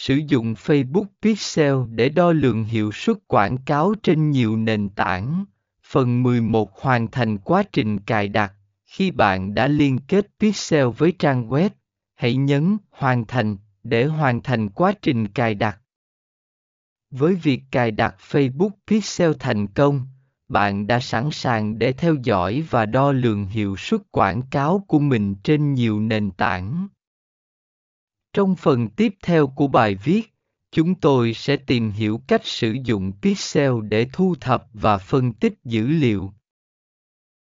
Sử dụng Facebook Pixel để đo lường hiệu suất quảng cáo trên nhiều nền tảng. Phần 11 hoàn thành quá trình cài đặt. Khi bạn đã liên kết Pixel với trang web, hãy nhấn Hoàn thành để hoàn thành quá trình cài đặt. Với việc cài đặt Facebook Pixel thành công, bạn đã sẵn sàng để theo dõi và đo lường hiệu suất quảng cáo của mình trên nhiều nền tảng. Trong phần tiếp theo của bài viết, chúng tôi sẽ tìm hiểu cách sử dụng Pixel để thu thập và phân tích dữ liệu.